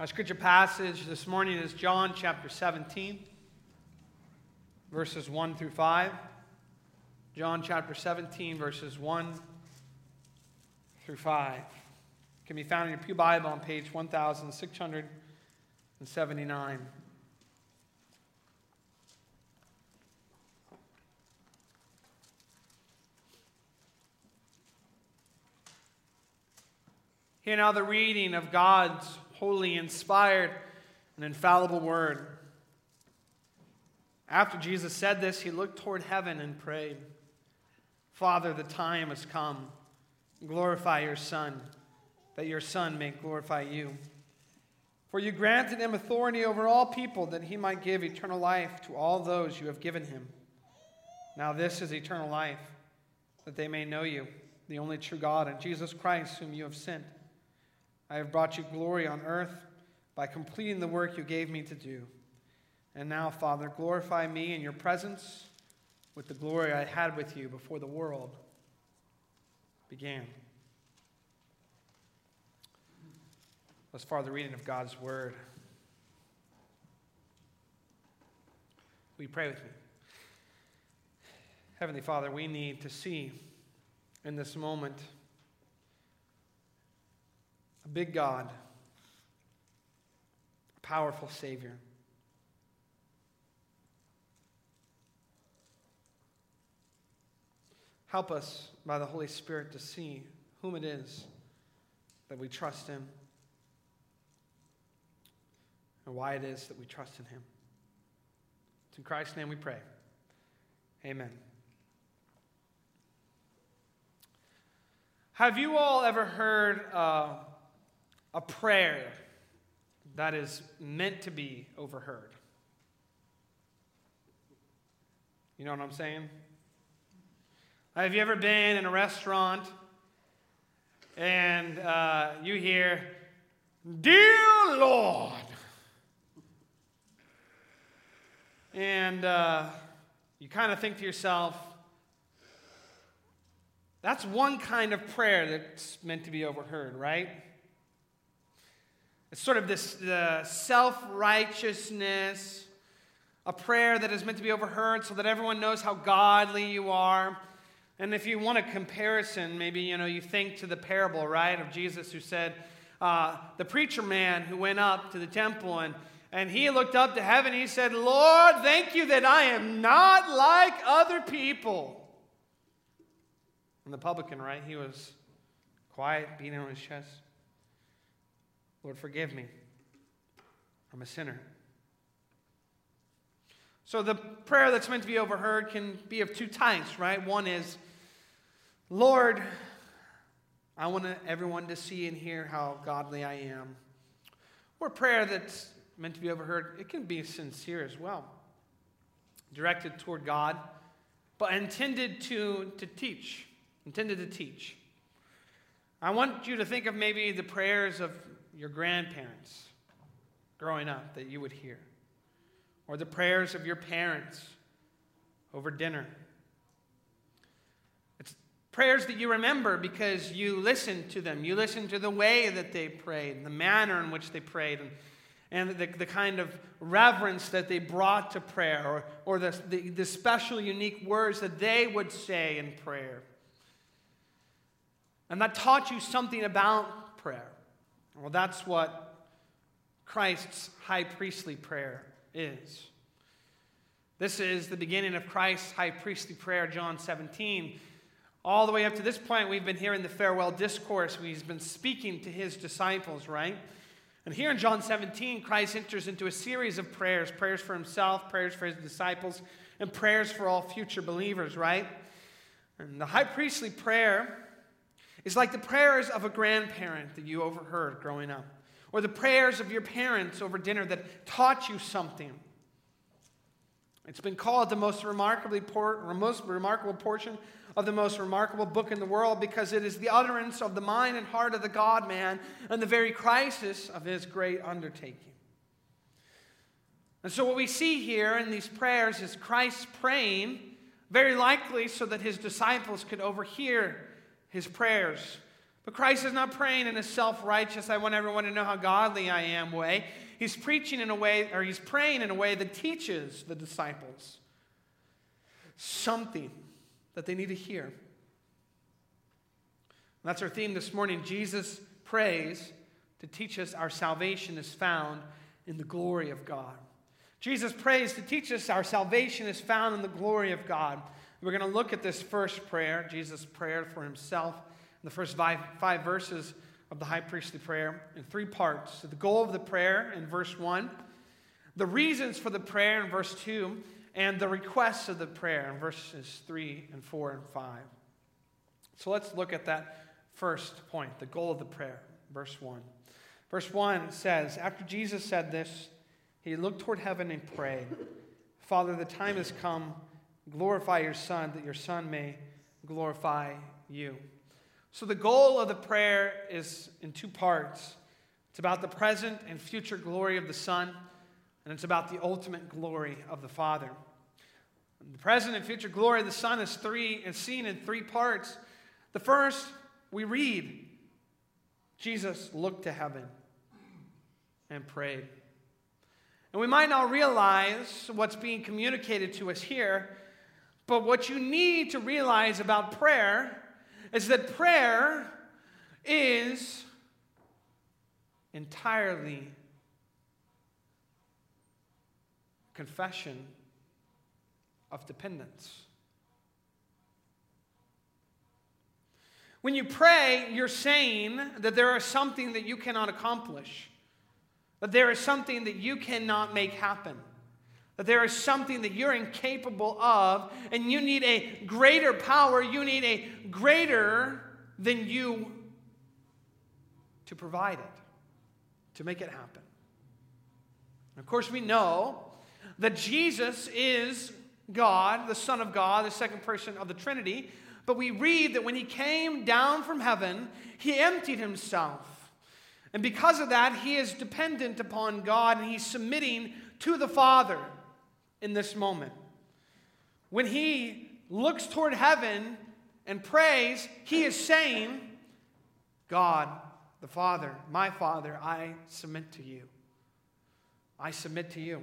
Our scripture passage this morning is John chapter 17, verses 1 through 5. John chapter 17, verses 1 through 5. can be found in your Pew Bible on page 1679. Hear now the reading of God's holy, inspired, and infallible word. After Jesus said this, he looked toward heaven and prayed, Father, the time has come. Glorify your Son, that your Son may glorify you. For you granted him authority over all people, that he might give eternal life to all those you have given him. Now, this is eternal life, that they may know you, the only true God, and Jesus Christ, whom you have sent. I have brought you glory on earth by completing the work you gave me to do. And now, Father, glorify me in your presence with the glory I had with you before the world began. Far, the reading of God's word. We pray with me? Heavenly Father, we need to see in this moment a big God, a powerful Savior. Help us by the Holy Spirit to see whom it is that we trust Him and why it is that we trust in Him. It's in Christ's name we pray. Amen. Have you all ever heard uh, a prayer that is meant to be overheard. You know what I'm saying? Have you ever been in a restaurant and uh, you hear, Dear Lord? And uh, you kind of think to yourself, that's one kind of prayer that's meant to be overheard, right? It's sort of this self righteousness, a prayer that is meant to be overheard so that everyone knows how godly you are. And if you want a comparison, maybe you know you think to the parable, right, of Jesus who said, uh, the preacher man who went up to the temple and and he looked up to heaven. He said, Lord, thank you that I am not like other people. And the publican, right? He was quiet, beating on his chest. Lord, forgive me. I'm a sinner. So the prayer that's meant to be overheard can be of two types, right? One is, Lord, I want everyone to see and hear how godly I am. Or prayer that's meant to be overheard, it can be sincere as well, directed toward God, but intended to, to teach. Intended to teach. I want you to think of maybe the prayers of your grandparents growing up that you would hear, or the prayers of your parents over dinner. It's prayers that you remember because you listened to them. You listened to the way that they prayed, the manner in which they prayed, and, and the, the kind of reverence that they brought to prayer, or, or the, the, the special, unique words that they would say in prayer. And that taught you something about prayer. Well, that's what Christ's high priestly prayer is. This is the beginning of Christ's high priestly prayer, John 17. All the way up to this point, we've been hearing the farewell discourse. He's been speaking to his disciples, right? And here in John 17, Christ enters into a series of prayers prayers for himself, prayers for his disciples, and prayers for all future believers, right? And the high priestly prayer is like the prayers of a grandparent that you overheard growing up, or the prayers of your parents over dinner that taught you something. It's been called the most, remarkably por- most remarkable portion of the most remarkable book in the world because it is the utterance of the mind and heart of the God man and the very crisis of his great undertaking. And so, what we see here in these prayers is Christ praying, very likely so that his disciples could overhear his prayers But Christ is not praying in a self righteous, I want everyone to know how godly I am way. He's preaching in a way, or he's praying in a way that teaches the disciples something that they need to hear. That's our theme this morning. Jesus prays to teach us our salvation is found in the glory of God. Jesus prays to teach us our salvation is found in the glory of God. We're going to look at this first prayer, Jesus' prayer for himself, the first five, five verses of the high priestly prayer in three parts. So the goal of the prayer in verse 1, the reasons for the prayer in verse 2, and the requests of the prayer in verses 3 and 4 and 5. So let's look at that first point, the goal of the prayer, verse 1. Verse 1 says, After Jesus said this, he looked toward heaven and prayed, Father, the time has come. Glorify your Son, that your Son may glorify you. So, the goal of the prayer is in two parts it's about the present and future glory of the Son, and it's about the ultimate glory of the Father. The present and future glory of the Son is three is seen in three parts. The first, we read, Jesus looked to heaven and prayed. And we might not realize what's being communicated to us here, but what you need to realize about prayer is that prayer is entirely confession of dependence. When you pray, you're saying that there is something that you cannot accomplish, that there is something that you cannot make happen, that there is something that you're incapable of, and you need a greater power, you need a greater than you to provide it, to make it happen. Of course, we know that Jesus is God, the Son of God, the second person of the Trinity. But we read that when he came down from heaven, he emptied himself. And because of that, he is dependent upon God and he's submitting to the Father in this moment. When he looks toward heaven and prays, he is saying, God, the Father, my Father, I submit to you. I submit to you.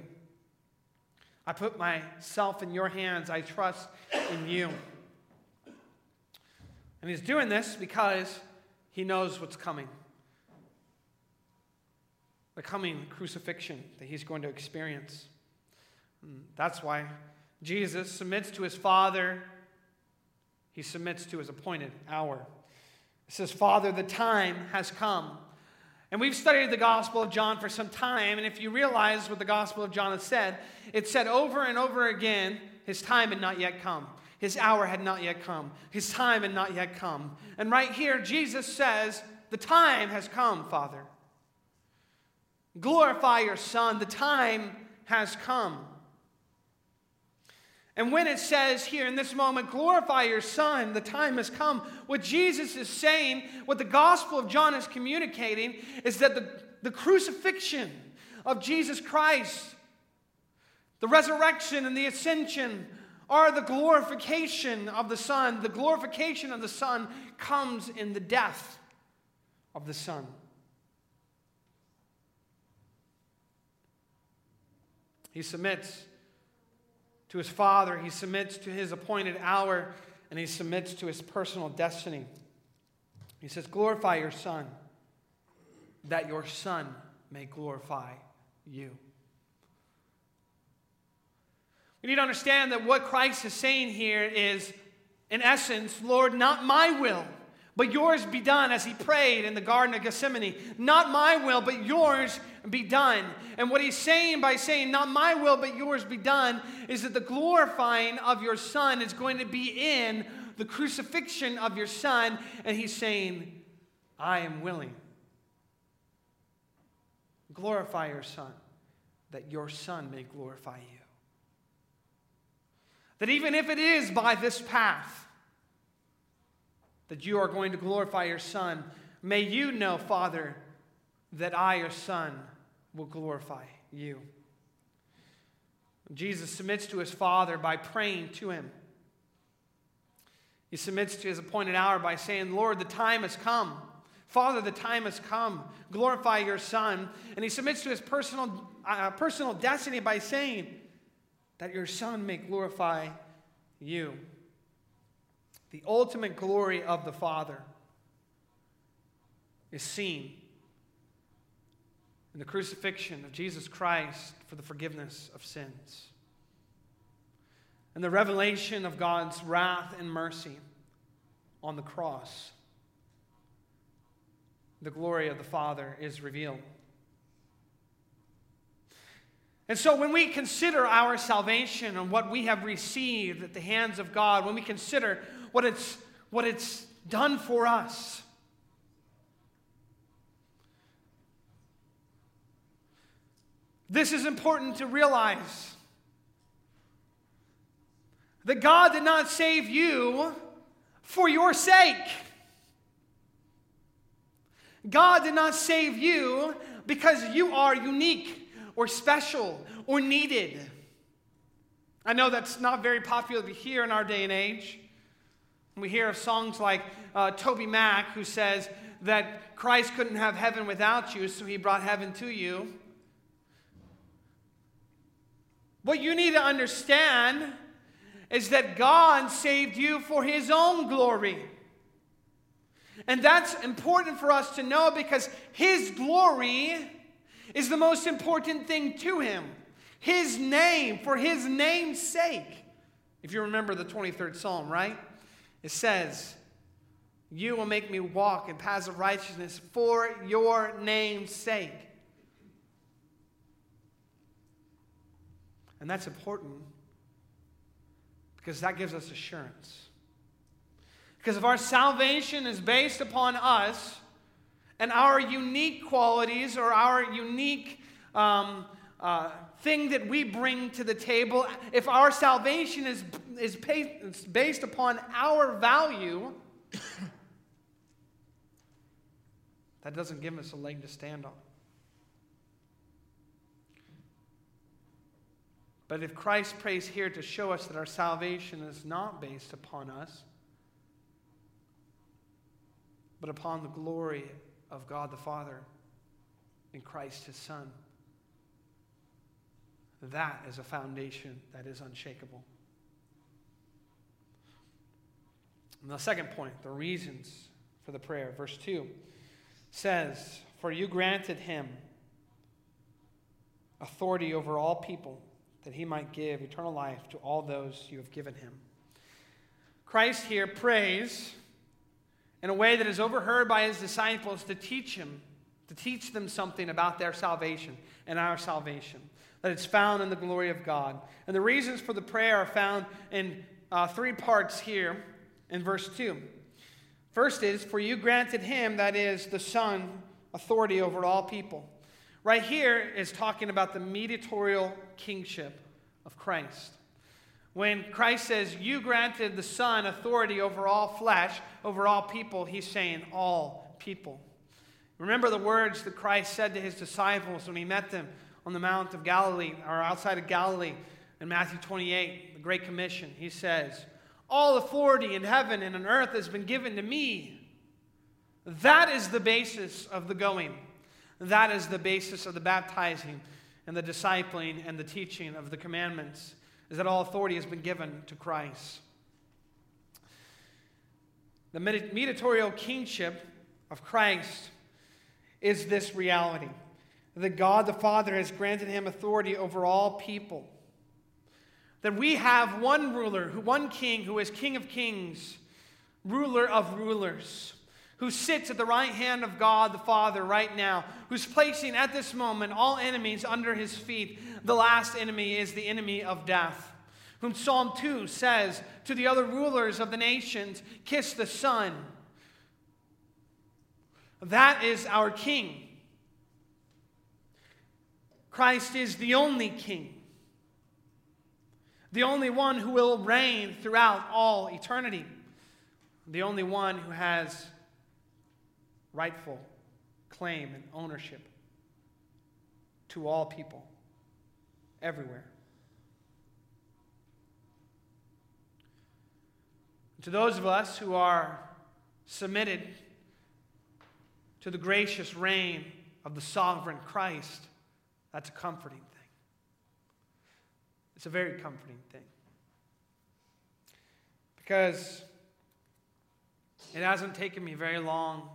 I put myself in your hands. I trust in you. And he's doing this because he knows what's coming the coming crucifixion that he's going to experience. That's why Jesus submits to his Father, he submits to his appointed hour. It says, Father, the time has come. And we've studied the Gospel of John for some time, and if you realize what the Gospel of John has said, it said over and over again, his time had not yet come. His hour had not yet come. His time had not yet come. And right here, Jesus says, The time has come, Father. Glorify your Son. The time has come. And when it says here in this moment, glorify your Son, the time has come, what Jesus is saying, what the Gospel of John is communicating, is that the, the crucifixion of Jesus Christ, the resurrection and the ascension are the glorification of the Son. The glorification of the Son comes in the death of the Son. He submits to his Father, he submits to his appointed hour, and he submits to his personal destiny. He says, Glorify your Son, that your Son may glorify you. We need to understand that what Christ is saying here is, in essence, Lord, not my will, but yours be done, as he prayed in the Garden of Gethsemane. Not my will, but yours be done. And what he's saying by saying, Not my will, but yours be done, is that the glorifying of your Son is going to be in the crucifixion of your Son. And he's saying, I am willing. Glorify your Son, that your Son may glorify you. That even if it is by this path, that you are going to glorify your Son. May you know, Father, that I, your Son, will glorify you. Jesus submits to his Father by praying to him. He submits to his appointed hour by saying, Lord, the time has come. Father, the time has come. Glorify your Son. And he submits to his personal, uh, personal destiny by saying that your Son may glorify you. The ultimate glory of the Father is seen in the crucifixion of Jesus Christ for the forgiveness of sins and the revelation of God's wrath and mercy on the cross. The glory of the Father is revealed. And so, when we consider our salvation and what we have received at the hands of God, when we consider what it's, what it's done for us, this is important to realize that God did not save you for your sake. God did not save you because you are unique or special or needed. I know that's not very popular to hear in our day and age. We hear of songs like uh, TobyMac, who says that Christ couldn't have heaven without you, so he brought heaven to you. What you need to understand is that God saved you for his own glory. And that's important for us to know because his glory is the most important thing to him. His name, for his name's sake. If you remember the 23rd Psalm, right? It says, You will make me walk in paths of righteousness for your name's sake. And that's important because that gives us assurance. Because if our salvation is based upon us and our unique qualities or our unique um, uh, thing that we bring to the table, if our salvation is, is based upon our value, that doesn't give us a leg to stand on. But if Christ prays here to show us that our salvation is not based upon us, but upon the glory of God the Father in Christ his Son, that is a foundation that is unshakable. And the second point, the reasons for the prayer. Verse 2 says, For you granted him authority over all people that he might give eternal life to all those you have given him. Christ here prays in a way that is overheard by his disciples to teach him, to teach them something about their salvation and our salvation, that it's found in the glory of God. And the reasons for the prayer are found in uh, three parts here in verse 2. First is, For you granted him, that is, the Son, authority over all people. Right here is talking about the mediatorial kingship of Christ. When Christ says, You granted the Son authority over all flesh, over all people, he's saying all people. Remember the words that Christ said to his disciples when he met them on the Mount of Galilee, or outside of Galilee, in Matthew 28, the Great Commission. He says, All authority in heaven and on earth has been given to me. That is the basis of the going. That is the basis of the baptizing and the discipling and the teaching of the commandments, is that all authority has been given to Christ. The mediatorial kingship of Christ is this reality that God the Father has granted him authority over all people. That we have one ruler, one king who is King of kings, ruler of rulers who sits at the right hand of God the Father right now, who's placing at this moment all enemies under his feet. The last enemy is the enemy of death, whom Psalm 2 says to the other rulers of the nations, Kiss the Son. That is our King. Christ is the only King, the only one who will reign throughout all eternity, the only one who has rightful claim and ownership to all people, everywhere. To those of us who are submitted to the gracious reign of the sovereign Christ, that's a comforting thing. It's a very comforting thing. Because it hasn't taken me very long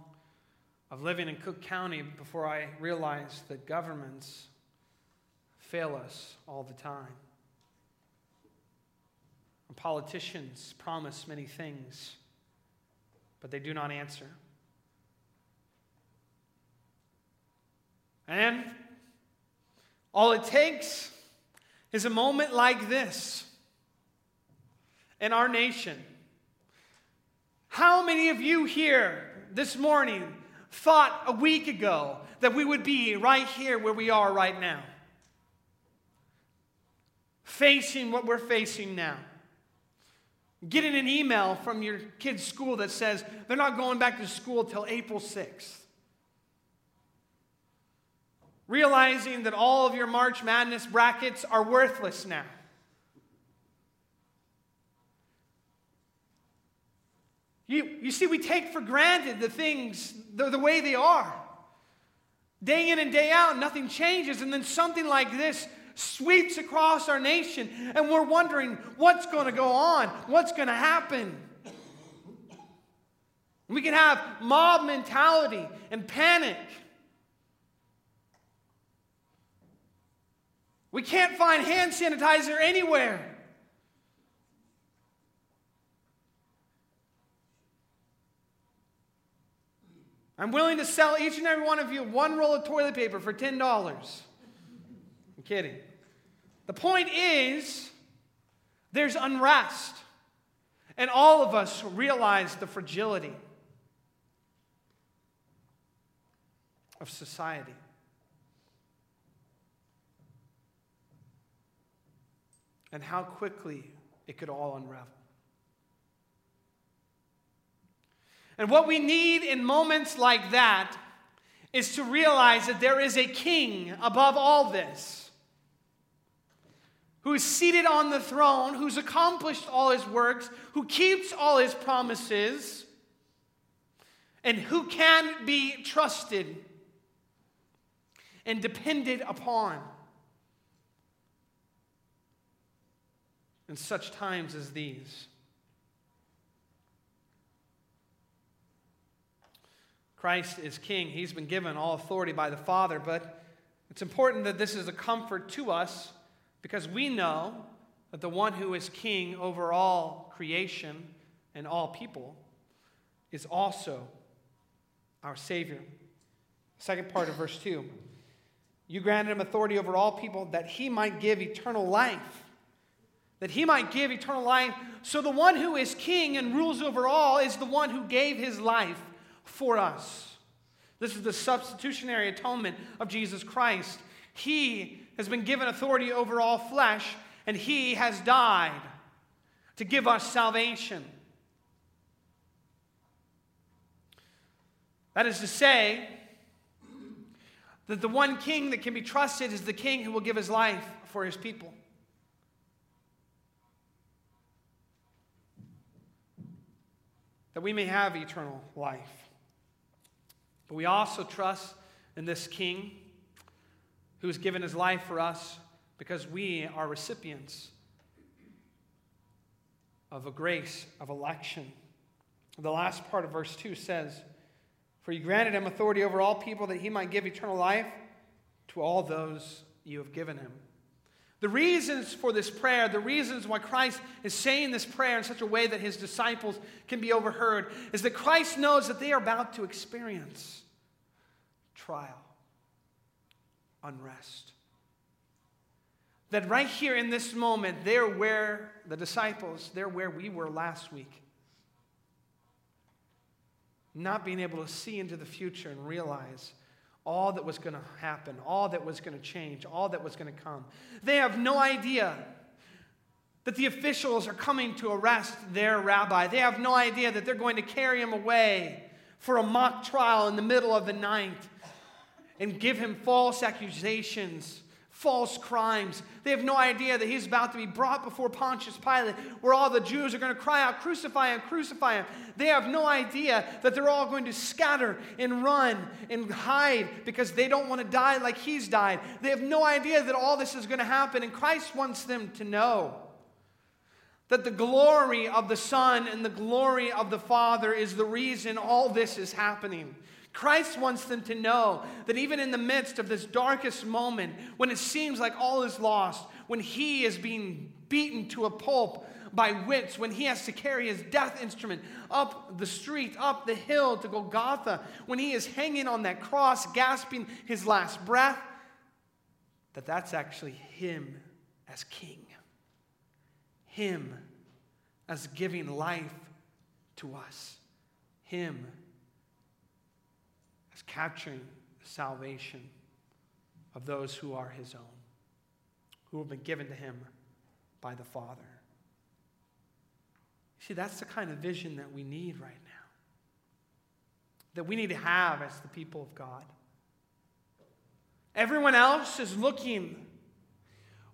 of living in Cook County before I realized that governments fail us all the time. And politicians promise many things, but they do not answer. And all it takes is a moment like this in our nation. How many of you here this morning thought a week ago that we would be right here where we are right now? Facing what we're facing now. Getting an email from your kid's school that says they're not going back to school till April 6th. Realizing that all of your March Madness brackets are worthless now. You, you see, we take for granted the things the, the way they are. Day in and day out, nothing changes. And then something like this sweeps across our nation, and we're wondering what's going to go on, what's going to happen. We can have mob mentality and panic. We can't find hand sanitizer anywhere. I'm willing to sell each and every one of you one roll of toilet paper for $10. I'm kidding. The point is, there's unrest. And all of us realize the fragility of society. And how quickly it could all unravel. And what we need in moments like that is to realize that there is a king above all this who is seated on the throne, who's accomplished all his works, who keeps all his promises, and who can be trusted and depended upon in such times as these. Christ is king. He's been given all authority by the Father, but it's important that this is a comfort to us because we know that the one who is king over all creation and all people is also our Savior. Second part of verse 2 You granted him authority over all people that he might give eternal life. That he might give eternal life. So the one who is king and rules over all is the one who gave his life for us. This is the substitutionary atonement of Jesus Christ. He has been given authority over all flesh, and he has died to give us salvation. That is to say, that the one king that can be trusted is the king who will give his life for his people. That we may have eternal life. But we also trust in this King who has given his life for us because we are recipients of a grace of election. The last part of verse 2 says, For you granted him authority over all people that he might give eternal life to all those you have given him. The reasons for this prayer, the reasons why Christ is saying this prayer in such a way that his disciples can be overheard, is that Christ knows that they are about to experience trial, unrest. That right here in this moment, they're where the disciples, they're where we were last week. Not being able to see into the future and realize all that was going to happen, all that was going to change, all that was going to come. They have no idea that the officials are coming to arrest their rabbi. They have no idea that they're going to carry him away for a mock trial in the middle of the night and give him false accusations, false crimes. They have no idea that he's about to be brought before Pontius Pilate, where all the Jews are going to cry out, Crucify him, crucify him. They have no idea that they're all going to scatter and run and hide because they don't want to die like he's died. They have no idea that all this is going to happen, and Christ wants them to know that the glory of the Son and the glory of the Father is the reason all this is happening. Christ wants them to know that even in the midst of this darkest moment, when it seems like all is lost, when he is being beaten to a pulp by wits, when he has to carry his death instrument up the street, up the hill to Golgotha, when he is hanging on that cross, gasping his last breath, that that's actually him as king. Him as giving life to us. Him as capturing the salvation of those who are his own, who have been given to him by the Father. See, that's the kind of vision that we need right now, that we need to have as the people of God. Everyone else is looking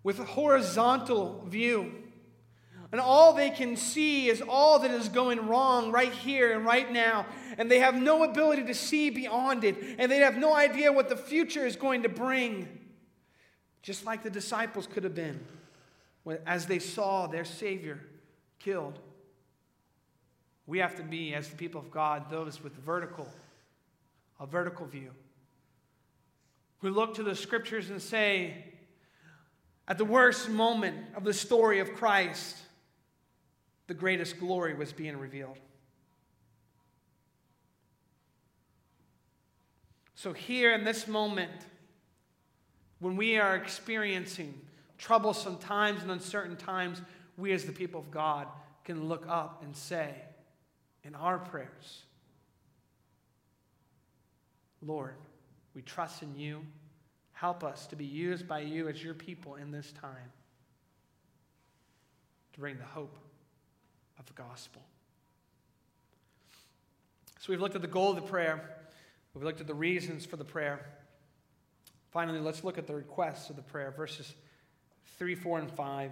with a horizontal view. And all they can see is all that is going wrong right here and right now. And they have no ability to see beyond it. And they have no idea what the future is going to bring. Just like the disciples could have been as they saw their Savior killed. We have to be, as the people of God, those with vertical, a vertical view. We look to the scriptures and say, at the worst moment of the story of Christ, the greatest glory was being revealed. So, here in this moment, when we are experiencing troublesome times and uncertain times, we as the people of God can look up and say in our prayers, Lord, we trust in you. Help us to be used by you as your people in this time to bring the hope of the gospel. So we've looked at the goal of the prayer, we've looked at the reasons for the prayer. Finally, let's look at the requests of the prayer, verses 3, 4, and 5.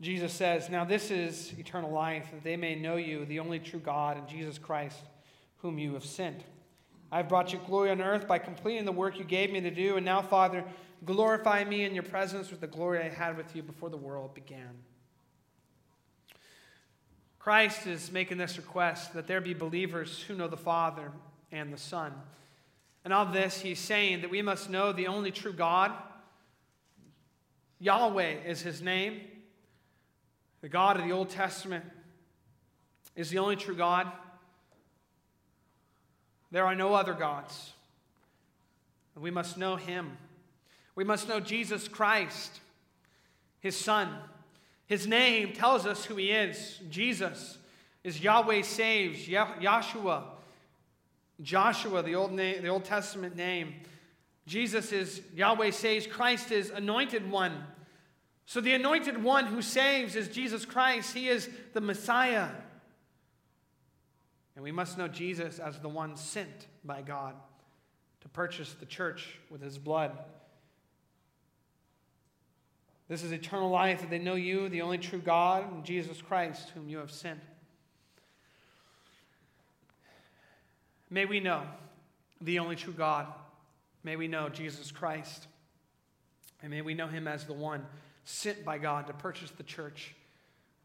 Jesus says, Now this is eternal life, that they may know you, the only true God, and Jesus Christ, whom you have sent. I have brought you glory on earth by completing the work you gave me to do, and now, Father, glorify me in your presence with the glory I had with you before the world began. Christ is making this request that there be believers who know the Father and the Son. And of this, he's saying that we must know the only true God. Yahweh is his name. The God of the Old Testament is the only true God. There are no other gods. And we must know him. We must know Jesus Christ, his Son. His name tells us who he is. Jesus is Yahweh saves, Yahshua, Joshua, the Old, name, the Old Testament name. Jesus is Yahweh saves, Christ is anointed one. So the anointed one who saves is Jesus Christ. He is the Messiah. And we must know Jesus as the one sent by God to purchase the church with his blood. This is eternal life, that they know you, the only true God, and Jesus Christ, whom you have sent. May we know the only true God. May we know Jesus Christ. And may we know him as the one sent by God to purchase the church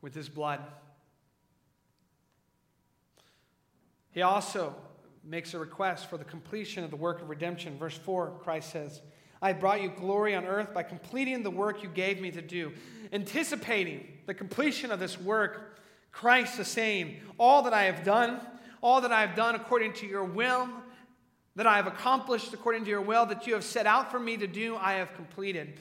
with his blood. He also makes a request for the completion of the work of redemption. Verse 4, Christ says, I brought you glory on earth by completing the work you gave me to do. Anticipating the completion of this work, Christ is saying, All that I have done, all that I have done according to your will, that I have accomplished according to your will, that you have set out for me to do, I have completed.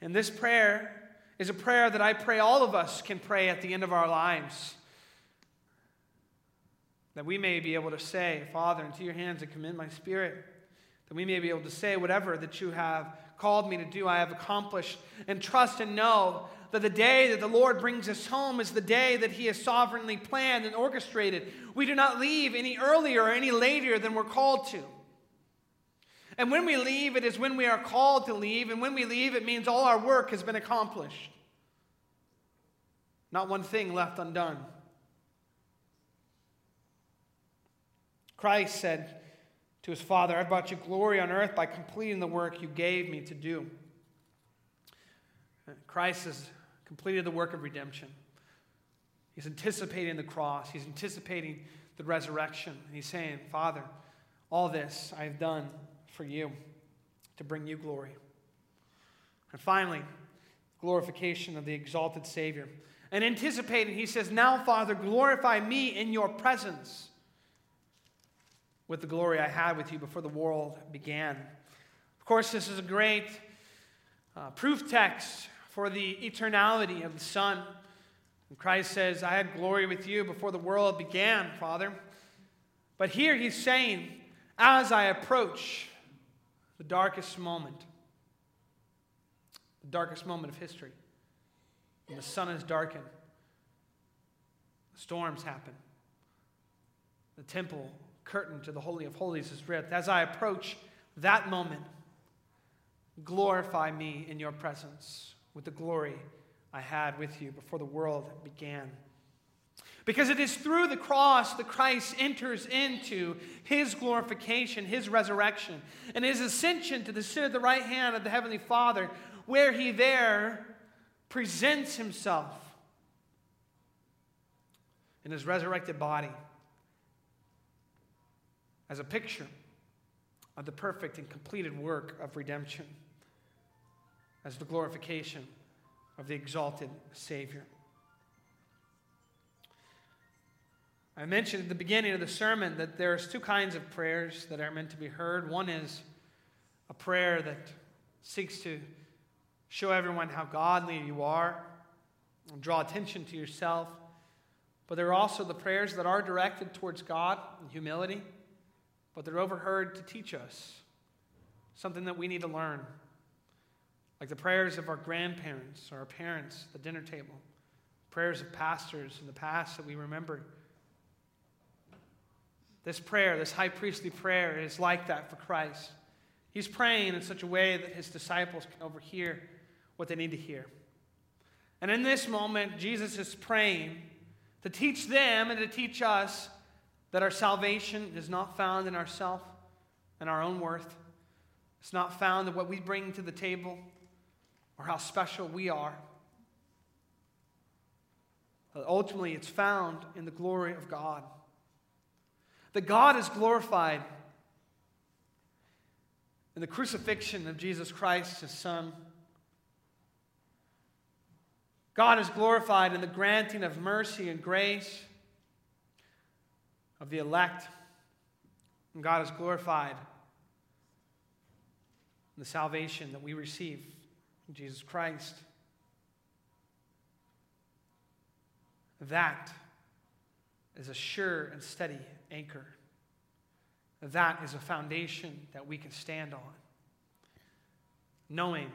And this prayer is a prayer that I pray all of us can pray at the end of our lives. That we may be able to say, Father, into your hands I commend my spirit that we may be able to say, whatever that you have called me to do, I have accomplished, and trust and know that the day that the Lord brings us home is the day that He has sovereignly planned and orchestrated. We do not leave any earlier or any later than we're called to. And when we leave, it is when we are called to leave. And when we leave, it means all our work has been accomplished. Not one thing left undone. Christ said to his Father, I've brought you glory on earth by completing the work you gave me to do. Christ has completed the work of redemption. He's anticipating the cross, he's anticipating the resurrection. And he's saying, Father, all this I have done for you to bring you glory. And finally, glorification of the exalted Savior. And anticipating, he says, Now, Father, glorify me in your presence with the glory I had with you before the world began. Of course, this is a great uh, proof text for the eternality of the Son. And Christ says, I had glory with you before the world began, Father. But here he's saying, as I approach the darkest moment, the darkest moment of history, when the sun is darkened, the storms happen, the temple curtain to the Holy of Holies is ripped. As I approach that moment, glorify me in your presence with the glory I had with you before the world began. Because it is through the cross that Christ enters into his glorification, his resurrection, and his ascension to the sit at the right hand of the Heavenly Father, where he there presents himself in his resurrected body as a picture of the perfect and completed work of redemption, as the glorification of the exalted Savior. I mentioned at the beginning of the sermon that there's two kinds of prayers that are meant to be heard. One is a prayer that seeks to show everyone how godly you are and draw attention to yourself. But there are also the prayers that are directed towards God in humility but they're overheard to teach us something that we need to learn. Like the prayers of our grandparents or our parents at the dinner table, prayers of pastors in the past that we remember. This prayer, this high priestly prayer, is like that for Christ. He's praying in such a way that his disciples can overhear what they need to hear. And in this moment, Jesus is praying to teach them and to teach us that our salvation is not found in ourself and our own worth. It's not found in what we bring to the table or how special we are. But ultimately, it's found in the glory of God. That God is glorified in the crucifixion of Jesus Christ, his Son. God is glorified in the granting of mercy and grace of the elect. And God is glorified in the salvation that we receive in Jesus Christ. That is a sure and steady anchor. That is a foundation that we can stand on, knowing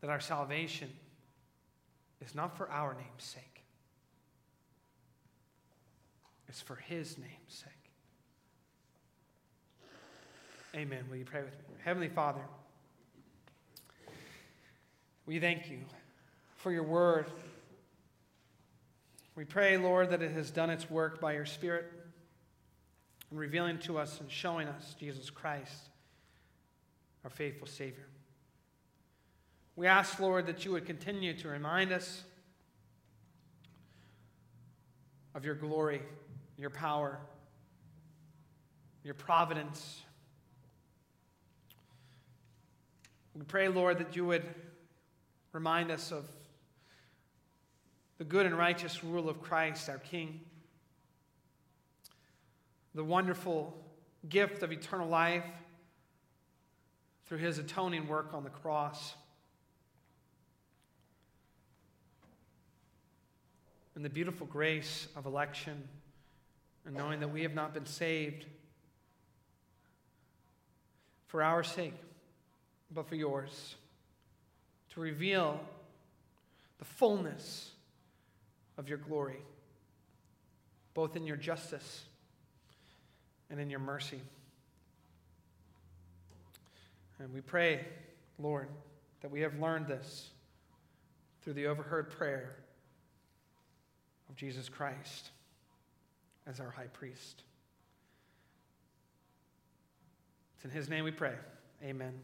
that our salvation is not for our name's sake it's for his name's sake. Amen. Will you pray with me? Heavenly Father, we thank you for your word. We pray, Lord, that it has done its work by your Spirit in revealing to us and showing us Jesus Christ, our faithful Savior. We ask, Lord, that you would continue to remind us of your glory your power, your providence. We pray, Lord, that you would remind us of the good and righteous rule of Christ, our King, the wonderful gift of eternal life through his atoning work on the cross. And the beautiful grace of election and knowing that we have not been saved for our sake, but for yours, to reveal the fullness of your glory, both in your justice and in your mercy. And we pray, Lord, that we have learned this through the overheard prayer of Jesus Christ as our high priest. It's in his name we pray. Amen.